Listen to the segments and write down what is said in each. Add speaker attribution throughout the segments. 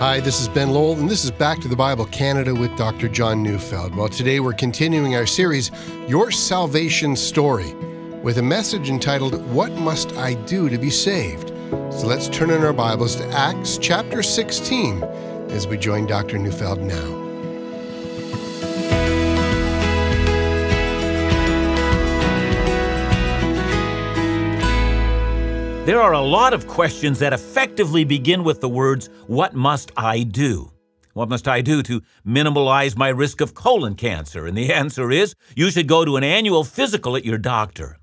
Speaker 1: Hi, this is Ben Lowell, and this is Back to the Bible Canada with Dr. John Neufeld. Well, today we're continuing our series, Your Salvation Story, with a message entitled, What Must I Do to Be Saved? So let's turn in our Bibles to Acts chapter 16 as we join Dr. Neufeld now.
Speaker 2: There are a lot of questions that effectively begin with the words, What must I do? What must I do to minimize my risk of colon cancer? And the answer is, you should go to an annual physical at your doctor.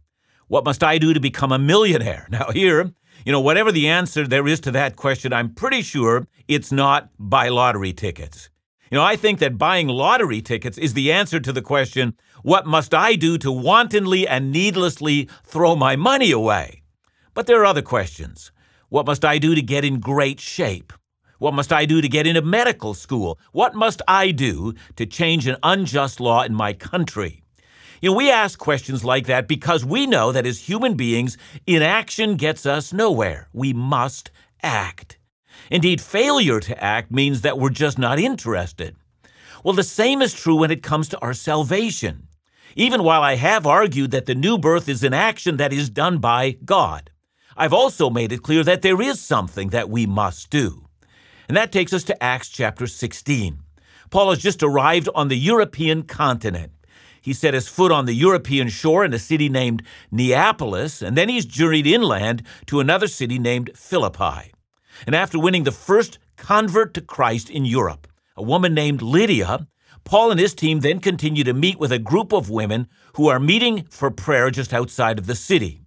Speaker 2: What must I do to become a millionaire? Now, here, you know, whatever the answer there is to that question, I'm pretty sure it's not buy lottery tickets. You know, I think that buying lottery tickets is the answer to the question, What must I do to wantonly and needlessly throw my money away? But there are other questions. What must I do to get in great shape? What must I do to get into medical school? What must I do to change an unjust law in my country? You know, we ask questions like that because we know that as human beings, inaction gets us nowhere. We must act. Indeed, failure to act means that we're just not interested. Well, the same is true when it comes to our salvation. Even while I have argued that the new birth is an action that is done by God. I've also made it clear that there is something that we must do. And that takes us to Acts chapter 16. Paul has just arrived on the European continent. He set his foot on the European shore in a city named Neapolis, and then he's journeyed inland to another city named Philippi. And after winning the first convert to Christ in Europe, a woman named Lydia, Paul and his team then continue to meet with a group of women who are meeting for prayer just outside of the city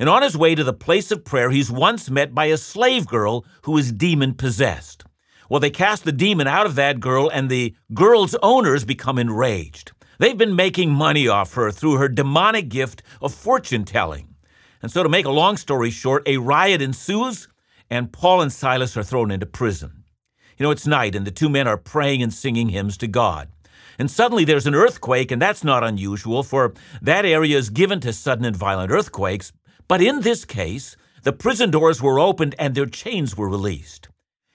Speaker 2: and on his way to the place of prayer, he's once met by a slave girl who is demon possessed. Well, they cast the demon out of that girl, and the girl's owners become enraged. They've been making money off her through her demonic gift of fortune telling. And so, to make a long story short, a riot ensues, and Paul and Silas are thrown into prison. You know, it's night, and the two men are praying and singing hymns to God. And suddenly there's an earthquake, and that's not unusual, for that area is given to sudden and violent earthquakes. But in this case, the prison doors were opened and their chains were released.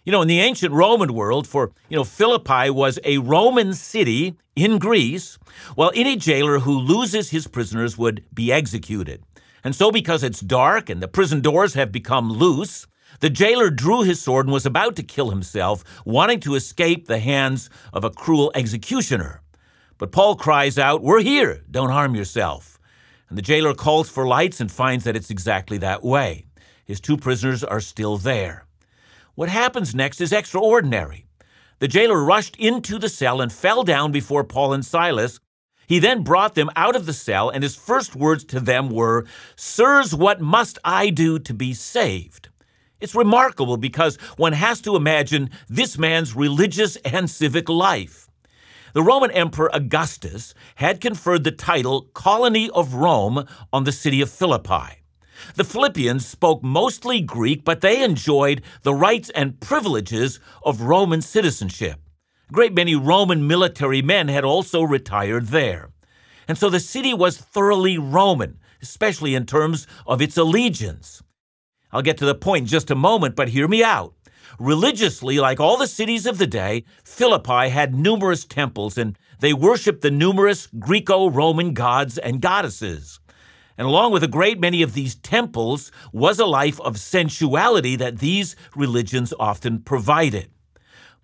Speaker 2: You know, in the ancient Roman world, for, you know, Philippi was a Roman city in Greece, while any jailer who loses his prisoners would be executed. And so, because it's dark and the prison doors have become loose, the jailer drew his sword and was about to kill himself, wanting to escape the hands of a cruel executioner. But Paul cries out, We're here, don't harm yourself and the jailer calls for lights and finds that it's exactly that way. His two prisoners are still there. What happens next is extraordinary. The jailer rushed into the cell and fell down before Paul and Silas. He then brought them out of the cell, and his first words to them were, Sirs, what must I do to be saved? It's remarkable because one has to imagine this man's religious and civic life. The Roman Emperor Augustus had conferred the title Colony of Rome on the city of Philippi. The Philippians spoke mostly Greek, but they enjoyed the rights and privileges of Roman citizenship. A great many Roman military men had also retired there. And so the city was thoroughly Roman, especially in terms of its allegiance. I'll get to the point in just a moment, but hear me out. Religiously, like all the cities of the day, Philippi had numerous temples and they worshiped the numerous Greco Roman gods and goddesses. And along with a great many of these temples was a life of sensuality that these religions often provided.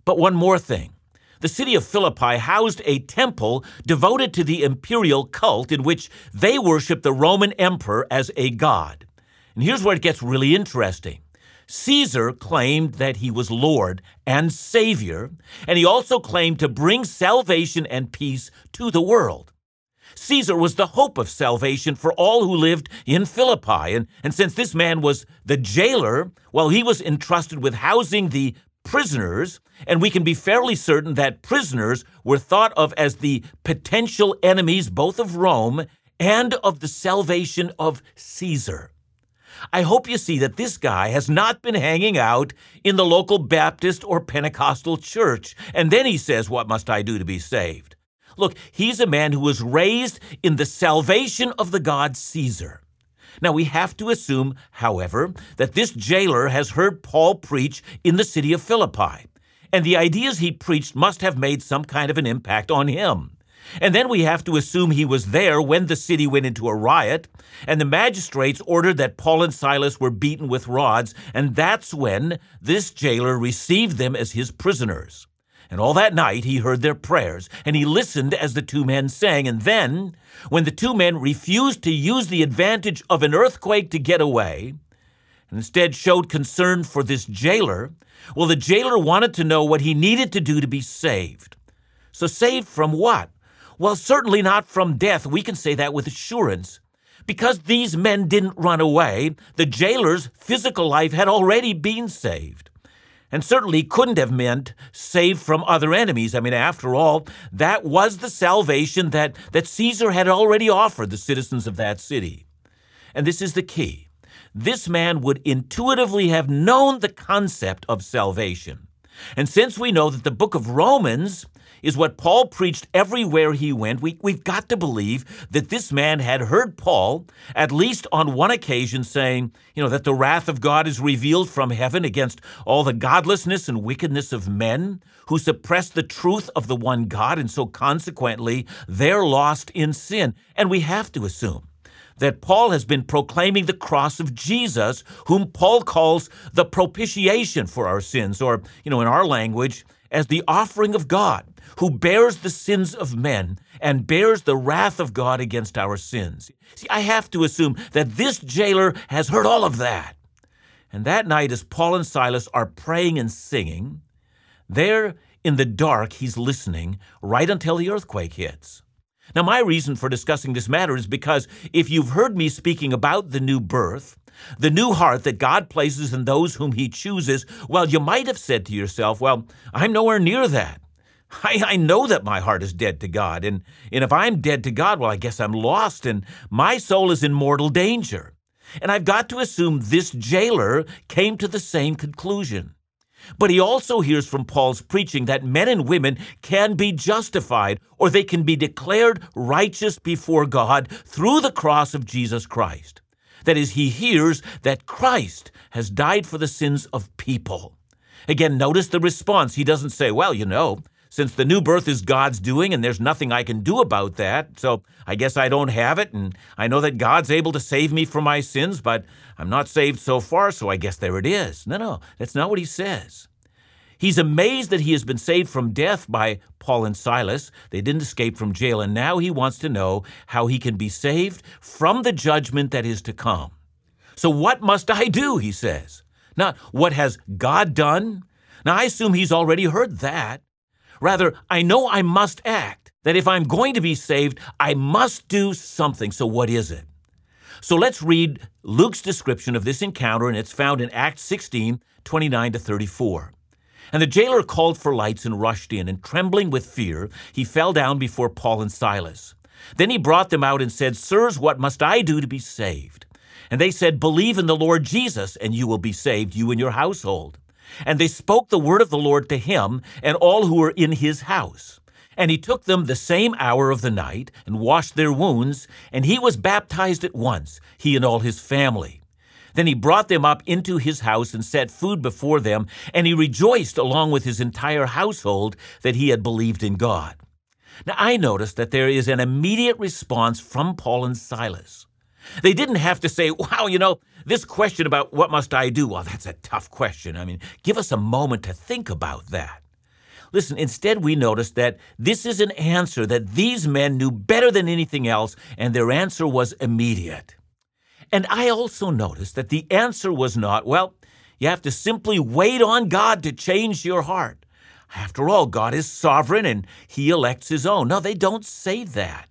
Speaker 2: But one more thing. The city of Philippi housed a temple devoted to the imperial cult in which they worshiped the Roman emperor as a god. And here's where it gets really interesting. Caesar claimed that he was Lord and Savior, and he also claimed to bring salvation and peace to the world. Caesar was the hope of salvation for all who lived in Philippi, and, and since this man was the jailer, well, he was entrusted with housing the prisoners, and we can be fairly certain that prisoners were thought of as the potential enemies both of Rome and of the salvation of Caesar. I hope you see that this guy has not been hanging out in the local Baptist or Pentecostal church, and then he says, What must I do to be saved? Look, he's a man who was raised in the salvation of the god Caesar. Now, we have to assume, however, that this jailer has heard Paul preach in the city of Philippi. And the ideas he preached must have made some kind of an impact on him. And then we have to assume he was there when the city went into a riot, and the magistrates ordered that Paul and Silas were beaten with rods, and that's when this jailer received them as his prisoners. And all that night he heard their prayers, and he listened as the two men sang. And then, when the two men refused to use the advantage of an earthquake to get away, and instead showed concern for this jailer, well, the jailer wanted to know what he needed to do to be saved. So, saved from what? Well, certainly not from death. We can say that with assurance. Because these men didn't run away, the jailer's physical life had already been saved. And certainly couldn't have meant saved from other enemies. I mean, after all, that was the salvation that, that Caesar had already offered the citizens of that city. And this is the key. This man would intuitively have known the concept of salvation. And since we know that the book of Romans is what Paul preached everywhere he went. We, we've got to believe that this man had heard Paul, at least on one occasion, saying, you know, that the wrath of God is revealed from heaven against all the godlessness and wickedness of men who suppress the truth of the one God, and so consequently, they're lost in sin. And we have to assume that Paul has been proclaiming the cross of Jesus, whom Paul calls the propitiation for our sins, or, you know, in our language, as the offering of God who bears the sins of men and bears the wrath of God against our sins. See, I have to assume that this jailer has heard all of that. And that night, as Paul and Silas are praying and singing, there in the dark, he's listening right until the earthquake hits. Now, my reason for discussing this matter is because if you've heard me speaking about the new birth, the new heart that God places in those whom He chooses, well, you might have said to yourself, Well, I'm nowhere near that. I, I know that my heart is dead to God, and, and if I'm dead to God, well, I guess I'm lost, and my soul is in mortal danger. And I've got to assume this jailer came to the same conclusion. But he also hears from Paul's preaching that men and women can be justified or they can be declared righteous before God through the cross of Jesus Christ. That is, he hears that Christ has died for the sins of people. Again, notice the response. He doesn't say, Well, you know, since the new birth is God's doing and there's nothing I can do about that, so I guess I don't have it, and I know that God's able to save me from my sins, but I'm not saved so far, so I guess there it is. No, no, that's not what he says. He's amazed that he has been saved from death by Paul and Silas. They didn't escape from jail, and now he wants to know how he can be saved from the judgment that is to come. So, what must I do? He says. Not what has God done? Now, I assume he's already heard that. Rather, I know I must act, that if I'm going to be saved, I must do something. So, what is it? So, let's read Luke's description of this encounter, and it's found in Acts 16 29 to 34. And the jailer called for lights and rushed in, and trembling with fear, he fell down before Paul and Silas. Then he brought them out and said, Sirs, what must I do to be saved? And they said, Believe in the Lord Jesus, and you will be saved, you and your household. And they spoke the word of the Lord to him and all who were in his house. And he took them the same hour of the night and washed their wounds, and he was baptized at once, he and all his family. Then he brought them up into his house and set food before them, and he rejoiced along with his entire household that he had believed in God. Now I notice that there is an immediate response from Paul and Silas. They didn't have to say, wow, you know, this question about what must I do, well, that's a tough question. I mean, give us a moment to think about that. Listen, instead, we notice that this is an answer that these men knew better than anything else, and their answer was immediate. And I also noticed that the answer was not, well, you have to simply wait on God to change your heart. After all, God is sovereign and He elects His own. No, they don't say that.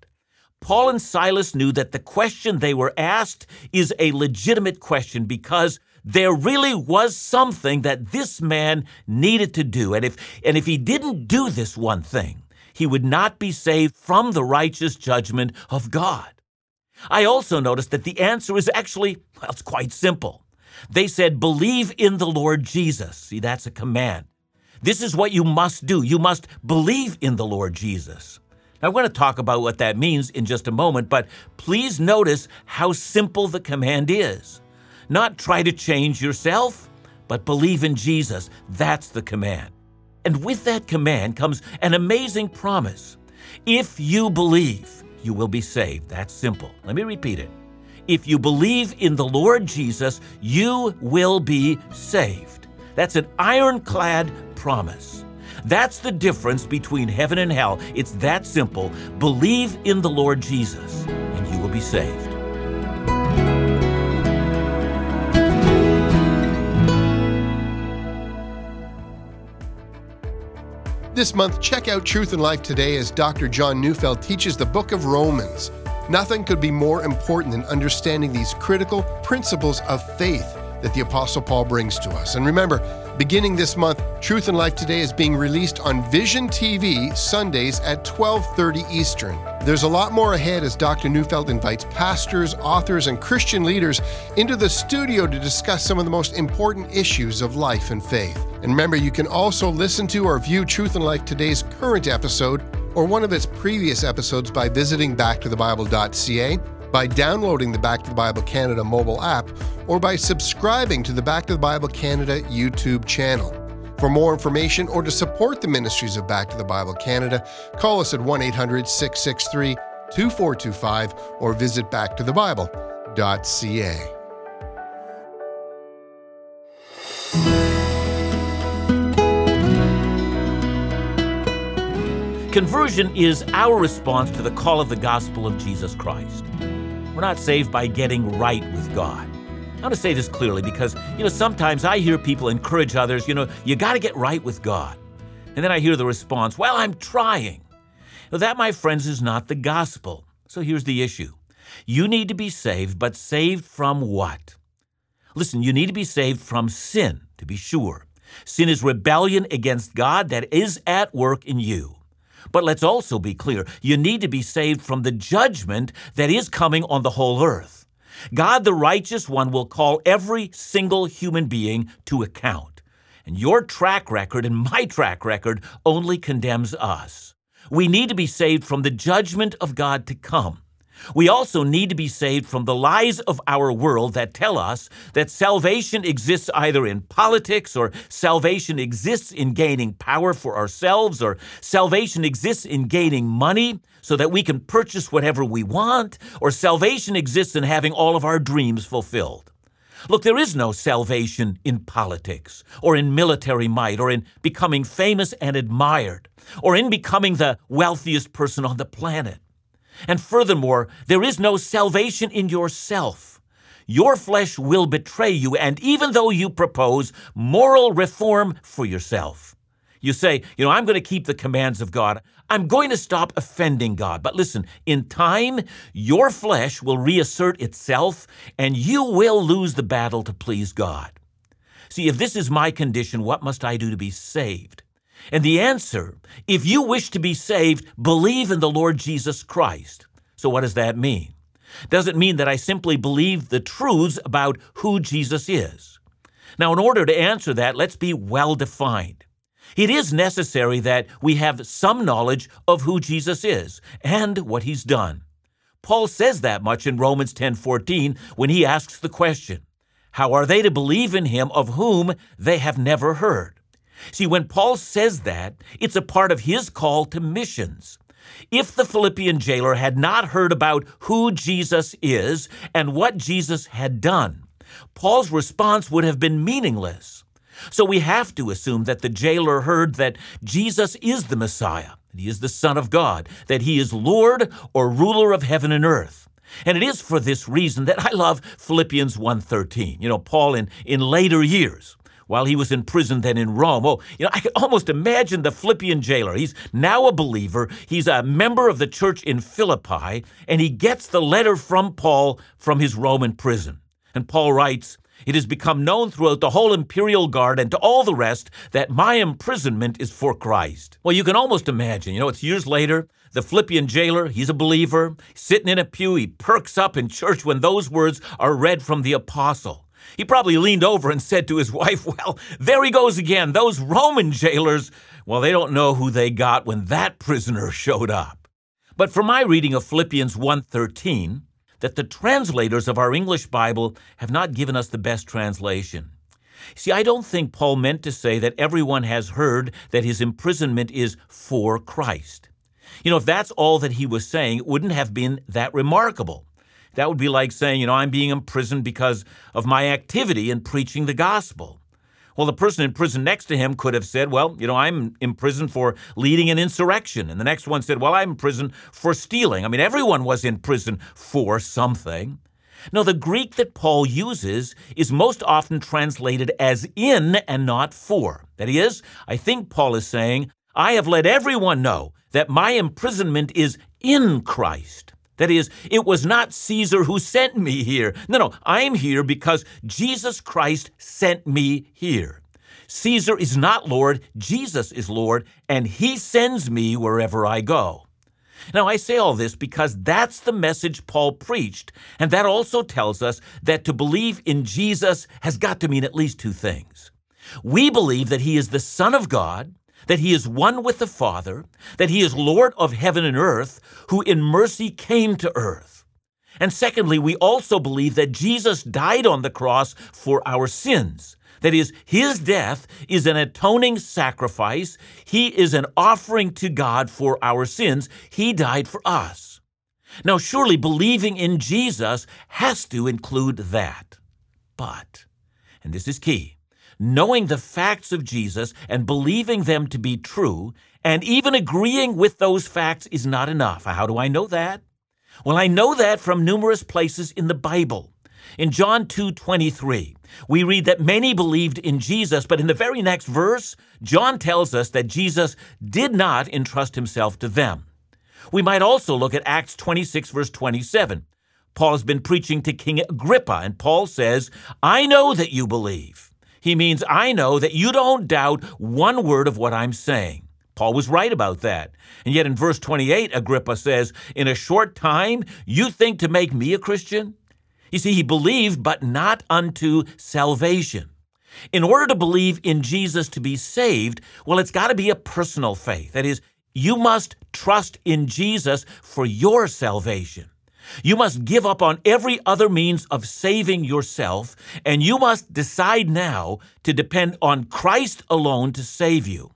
Speaker 2: Paul and Silas knew that the question they were asked is a legitimate question because there really was something that this man needed to do. And if, and if he didn't do this one thing, he would not be saved from the righteous judgment of God. I also noticed that the answer is actually, well, it's quite simple. They said, Believe in the Lord Jesus. See, that's a command. This is what you must do. You must believe in the Lord Jesus. Now, I'm going to talk about what that means in just a moment, but please notice how simple the command is. Not try to change yourself, but believe in Jesus. That's the command. And with that command comes an amazing promise. If you believe, you will be saved. That's simple. Let me repeat it. If you believe in the Lord Jesus, you will be saved. That's an ironclad promise. That's the difference between heaven and hell. It's that simple. Believe in the Lord Jesus, and you will be saved.
Speaker 1: This month, check out Truth and Life Today as Dr. John Neufeld teaches the book of Romans. Nothing could be more important than understanding these critical principles of faith that the Apostle Paul brings to us. And remember, beginning this month, Truth and Life Today is being released on Vision TV Sundays at 12:30 Eastern. There's a lot more ahead as Dr. Neufeld invites pastors, authors, and Christian leaders into the studio to discuss some of the most important issues of life and faith. And remember, you can also listen to or view Truth and Life Today's current episode or one of its previous episodes by visiting backtothebible.ca by downloading the Back to the Bible Canada mobile app or by subscribing to the Back to the Bible Canada YouTube channel. For more information or to support the ministries of Back to the Bible Canada, call us at 1 800 663 2425 or visit backtothebible.ca.
Speaker 2: Conversion is our response to the call of the gospel of Jesus Christ. We're not saved by getting right with God. I want to say this clearly because, you know, sometimes I hear people encourage others, you know, you got to get right with God. And then I hear the response, well, I'm trying. That, my friends, is not the gospel. So here's the issue you need to be saved, but saved from what? Listen, you need to be saved from sin, to be sure. Sin is rebellion against God that is at work in you. But let's also be clear you need to be saved from the judgment that is coming on the whole earth. God, the righteous one, will call every single human being to account. And your track record and my track record only condemns us. We need to be saved from the judgment of God to come. We also need to be saved from the lies of our world that tell us that salvation exists either in politics or salvation exists in gaining power for ourselves or salvation exists in gaining money so that we can purchase whatever we want or salvation exists in having all of our dreams fulfilled. Look, there is no salvation in politics, or in military might, or in becoming famous and admired, or in becoming the wealthiest person on the planet. And furthermore, there is no salvation in yourself. Your flesh will betray you, and even though you propose moral reform for yourself, you say, you know, I'm going to keep the commands of God. I'm going to stop offending God. But listen, in time, your flesh will reassert itself, and you will lose the battle to please God. See, if this is my condition, what must I do to be saved? And the answer, if you wish to be saved, believe in the Lord Jesus Christ. So, what does that mean? Does it mean that I simply believe the truths about who Jesus is? Now, in order to answer that, let's be well defined. It is necessary that we have some knowledge of who Jesus is and what he's done. Paul says that much in Romans 10:14 when he asks the question, how are they to believe in him of whom they have never heard? See, when Paul says that, it's a part of his call to missions. If the Philippian jailer had not heard about who Jesus is and what Jesus had done, Paul's response would have been meaningless. So we have to assume that the jailer heard that Jesus is the Messiah, that he is the Son of God, that he is Lord or ruler of heaven and earth. And it is for this reason that I love Philippians 1:13. You know, Paul in, in later years while he was in prison then in Rome. Oh, you know, I can almost imagine the Philippian jailer. He's now a believer. He's a member of the church in Philippi, and he gets the letter from Paul from his Roman prison. And Paul writes, it has become known throughout the whole imperial guard and to all the rest that my imprisonment is for Christ. Well, you can almost imagine, you know, it's years later. The Philippian jailer, he's a believer, sitting in a pew, he perks up in church when those words are read from the apostle. He probably leaned over and said to his wife, Well, there he goes again. Those Roman jailers, well, they don't know who they got when that prisoner showed up. But from my reading of Philippians 1:13, that the translators of our English Bible have not given us the best translation. See, I don't think Paul meant to say that everyone has heard that his imprisonment is for Christ. You know, if that's all that he was saying, it wouldn't have been that remarkable. That would be like saying, you know, I'm being imprisoned because of my activity in preaching the gospel. Well, the person in prison next to him could have said, Well, you know, I'm imprisoned for leading an insurrection. And the next one said, Well, I'm in prison for stealing. I mean, everyone was in prison for something. Now, the Greek that Paul uses is most often translated as in and not for. That is, I think Paul is saying, I have let everyone know that my imprisonment is in Christ. That is, it was not Caesar who sent me here. No, no, I'm here because Jesus Christ sent me here. Caesar is not Lord, Jesus is Lord, and he sends me wherever I go. Now, I say all this because that's the message Paul preached, and that also tells us that to believe in Jesus has got to mean at least two things. We believe that he is the Son of God, that he is one with the Father, that he is Lord of heaven and earth, who in mercy came to earth. And secondly, we also believe that Jesus died on the cross for our sins. That is, his death is an atoning sacrifice. He is an offering to God for our sins. He died for us. Now, surely believing in Jesus has to include that. But, and this is key, knowing the facts of Jesus and believing them to be true, and even agreeing with those facts is not enough. How do I know that? Well, I know that from numerous places in the Bible. In John 2:23, we read that many believed in Jesus, but in the very next verse, John tells us that Jesus did not entrust himself to them. We might also look at Acts 26 verse 27. Paul has been preaching to King Agrippa, and Paul says, I know that you believe. He means, I know that you don't doubt one word of what I'm saying. Paul was right about that. And yet in verse 28, Agrippa says, In a short time, you think to make me a Christian? You see, he believed, but not unto salvation. In order to believe in Jesus to be saved, well, it's got to be a personal faith. That is, you must trust in Jesus for your salvation. You must give up on every other means of saving yourself, and you must decide now to depend on Christ alone to save you.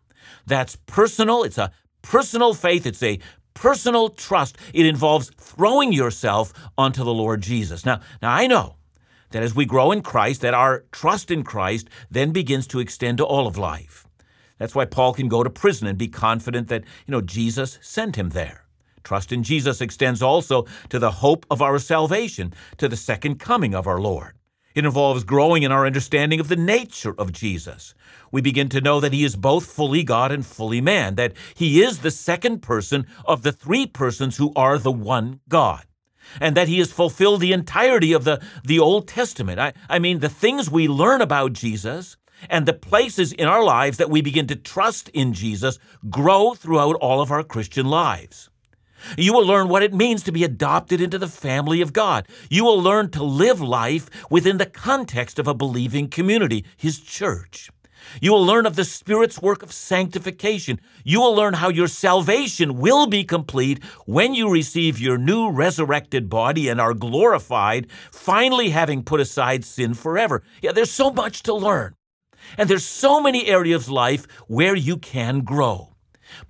Speaker 2: That's personal. It's a personal faith. It's a personal trust. It involves throwing yourself onto the Lord Jesus. Now, now I know that as we grow in Christ, that our trust in Christ then begins to extend to all of life. That's why Paul can go to prison and be confident that, you know, Jesus sent him there. Trust in Jesus extends also to the hope of our salvation, to the second coming of our Lord. It involves growing in our understanding of the nature of Jesus. We begin to know that he is both fully God and fully man, that he is the second person of the three persons who are the one God, and that he has fulfilled the entirety of the, the Old Testament. I, I mean, the things we learn about Jesus and the places in our lives that we begin to trust in Jesus grow throughout all of our Christian lives. You will learn what it means to be adopted into the family of God. You will learn to live life within the context of a believing community, His church. You will learn of the Spirit's work of sanctification. You will learn how your salvation will be complete when you receive your new resurrected body and are glorified, finally having put aside sin forever. Yeah, there's so much to learn. And there's so many areas of life where you can grow.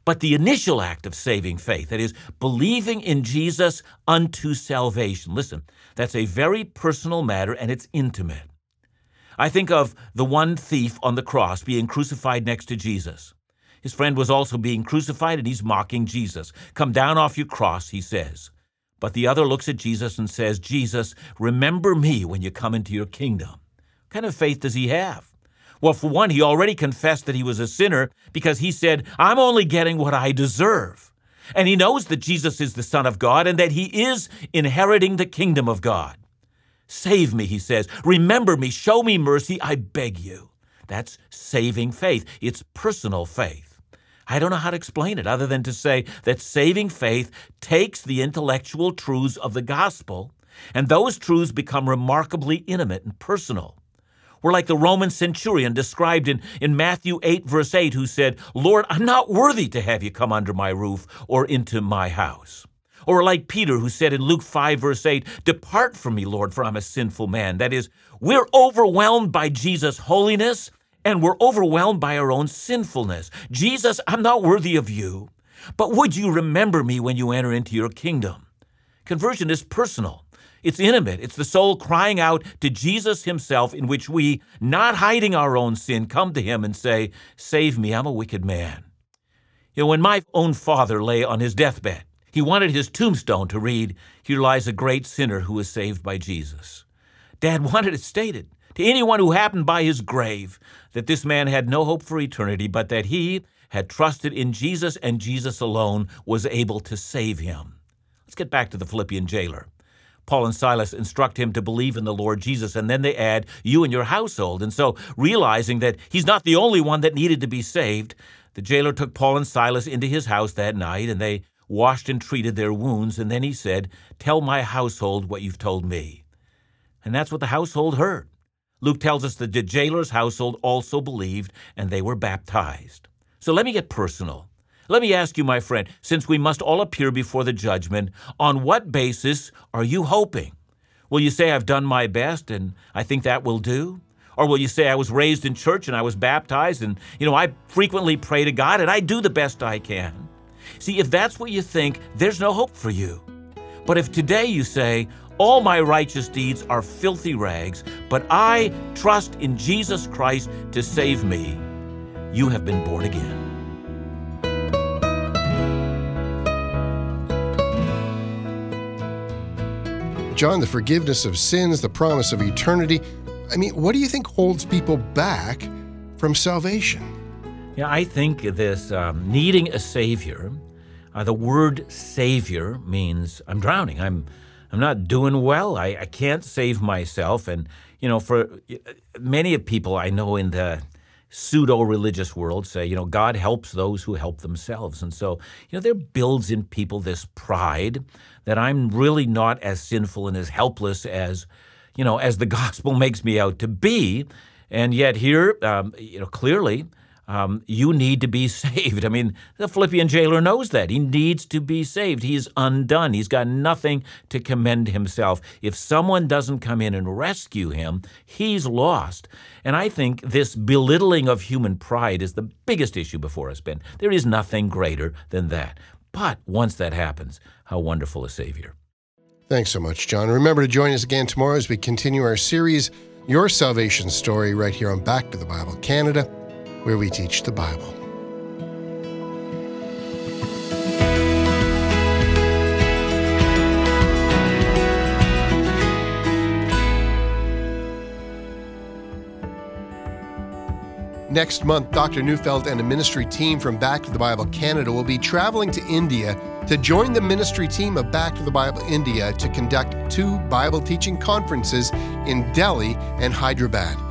Speaker 2: But the initial act of saving faith, that is, believing in Jesus unto salvation, listen, that's a very personal matter and it's intimate. I think of the one thief on the cross being crucified next to Jesus. His friend was also being crucified and he's mocking Jesus. Come down off your cross, he says. But the other looks at Jesus and says, Jesus, remember me when you come into your kingdom. What kind of faith does he have? Well, for one, he already confessed that he was a sinner because he said, I'm only getting what I deserve. And he knows that Jesus is the Son of God and that he is inheriting the kingdom of God. Save me, he says. Remember me. Show me mercy. I beg you. That's saving faith. It's personal faith. I don't know how to explain it other than to say that saving faith takes the intellectual truths of the gospel, and those truths become remarkably intimate and personal. We're like the Roman centurion described in, in Matthew 8, verse 8, who said, Lord, I'm not worthy to have you come under my roof or into my house. Or like Peter, who said in Luke 5, verse 8, Depart from me, Lord, for I'm a sinful man. That is, we're overwhelmed by Jesus' holiness and we're overwhelmed by our own sinfulness. Jesus, I'm not worthy of you, but would you remember me when you enter into your kingdom? Conversion is personal. It's intimate. It's the soul crying out to Jesus himself, in which we, not hiding our own sin, come to him and say, Save me, I'm a wicked man. You know, when my own father lay on his deathbed, he wanted his tombstone to read, Here lies a great sinner who was saved by Jesus. Dad wanted it stated to anyone who happened by his grave that this man had no hope for eternity, but that he had trusted in Jesus and Jesus alone was able to save him. Let's get back to the Philippian jailer. Paul and Silas instruct him to believe in the Lord Jesus, and then they add, You and your household. And so, realizing that he's not the only one that needed to be saved, the jailer took Paul and Silas into his house that night, and they washed and treated their wounds. And then he said, Tell my household what you've told me. And that's what the household heard. Luke tells us that the jailer's household also believed, and they were baptized. So let me get personal. Let me ask you, my friend, since we must all appear before the judgment, on what basis are you hoping? Will you say, I've done my best and I think that will do? Or will you say, I was raised in church and I was baptized and, you know, I frequently pray to God and I do the best I can? See, if that's what you think, there's no hope for you. But if today you say, all my righteous deeds are filthy rags, but I trust in Jesus Christ to save me, you have been born again.
Speaker 1: John, the forgiveness of sins, the promise of eternity. I mean, what do you think holds people back from salvation?
Speaker 2: Yeah, I think this um, needing a savior. Uh, the word savior means I'm drowning. I'm I'm not doing well. I, I can't save myself. And you know, for many of people I know in the pseudo religious world say, you know, God helps those who help themselves. And so, you know, there builds in people this pride that I'm really not as sinful and as helpless as, you know, as the gospel makes me out to be. And yet here, um, you know, clearly, um, you need to be saved. I mean, the Philippian jailer knows that. He needs to be saved. He's undone. He's got nothing to commend himself. If someone doesn't come in and rescue him, he's lost. And I think this belittling of human pride is the biggest issue before us, Ben. There is nothing greater than that. But once that happens, how wonderful a Savior.
Speaker 1: Thanks so much, John. Remember to join us again tomorrow as we continue our series, Your Salvation Story, right here on Back to the Bible Canada where we teach the Bible. Next month, Dr. Neufeld and a ministry team from Back to the Bible Canada will be traveling to India to join the ministry team of Back to the Bible India to conduct two Bible teaching conferences in Delhi and Hyderabad.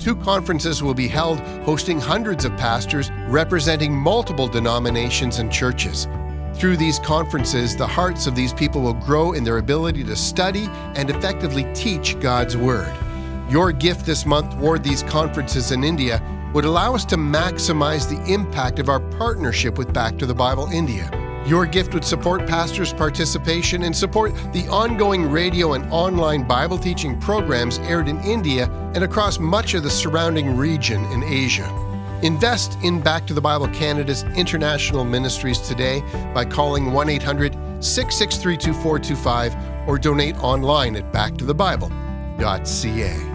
Speaker 1: Two conferences will be held hosting hundreds of pastors representing multiple denominations and churches. Through these conferences, the hearts of these people will grow in their ability to study and effectively teach God's Word. Your gift this month toward these conferences in India would allow us to maximize the impact of our partnership with Back to the Bible India. Your gift would support pastors' participation and support the ongoing radio and online Bible teaching programs aired in India and across much of the surrounding region in Asia. Invest in Back to the Bible Canada's international ministries today by calling 1 800 663 2425 or donate online at backtothebible.ca.